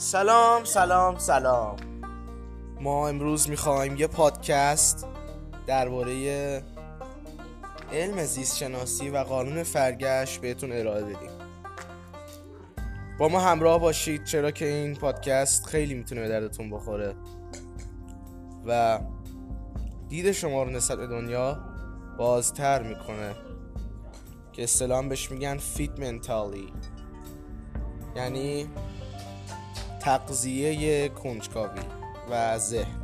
سلام سلام سلام. ما امروز می‌خوایم یه پادکست درباره علم زیست شناسی و قانون فرگشت بهتون ارائه بدیم. با ما همراه باشید چرا که این پادکست خیلی می‌تونه به دردتون بخوره. و دید شما رو نسبت به دنیا بازتر می‌کنه. که اصطلاحا بهش میگن فیت منتالی یعنی تقضیه کنجکاوی و ذهن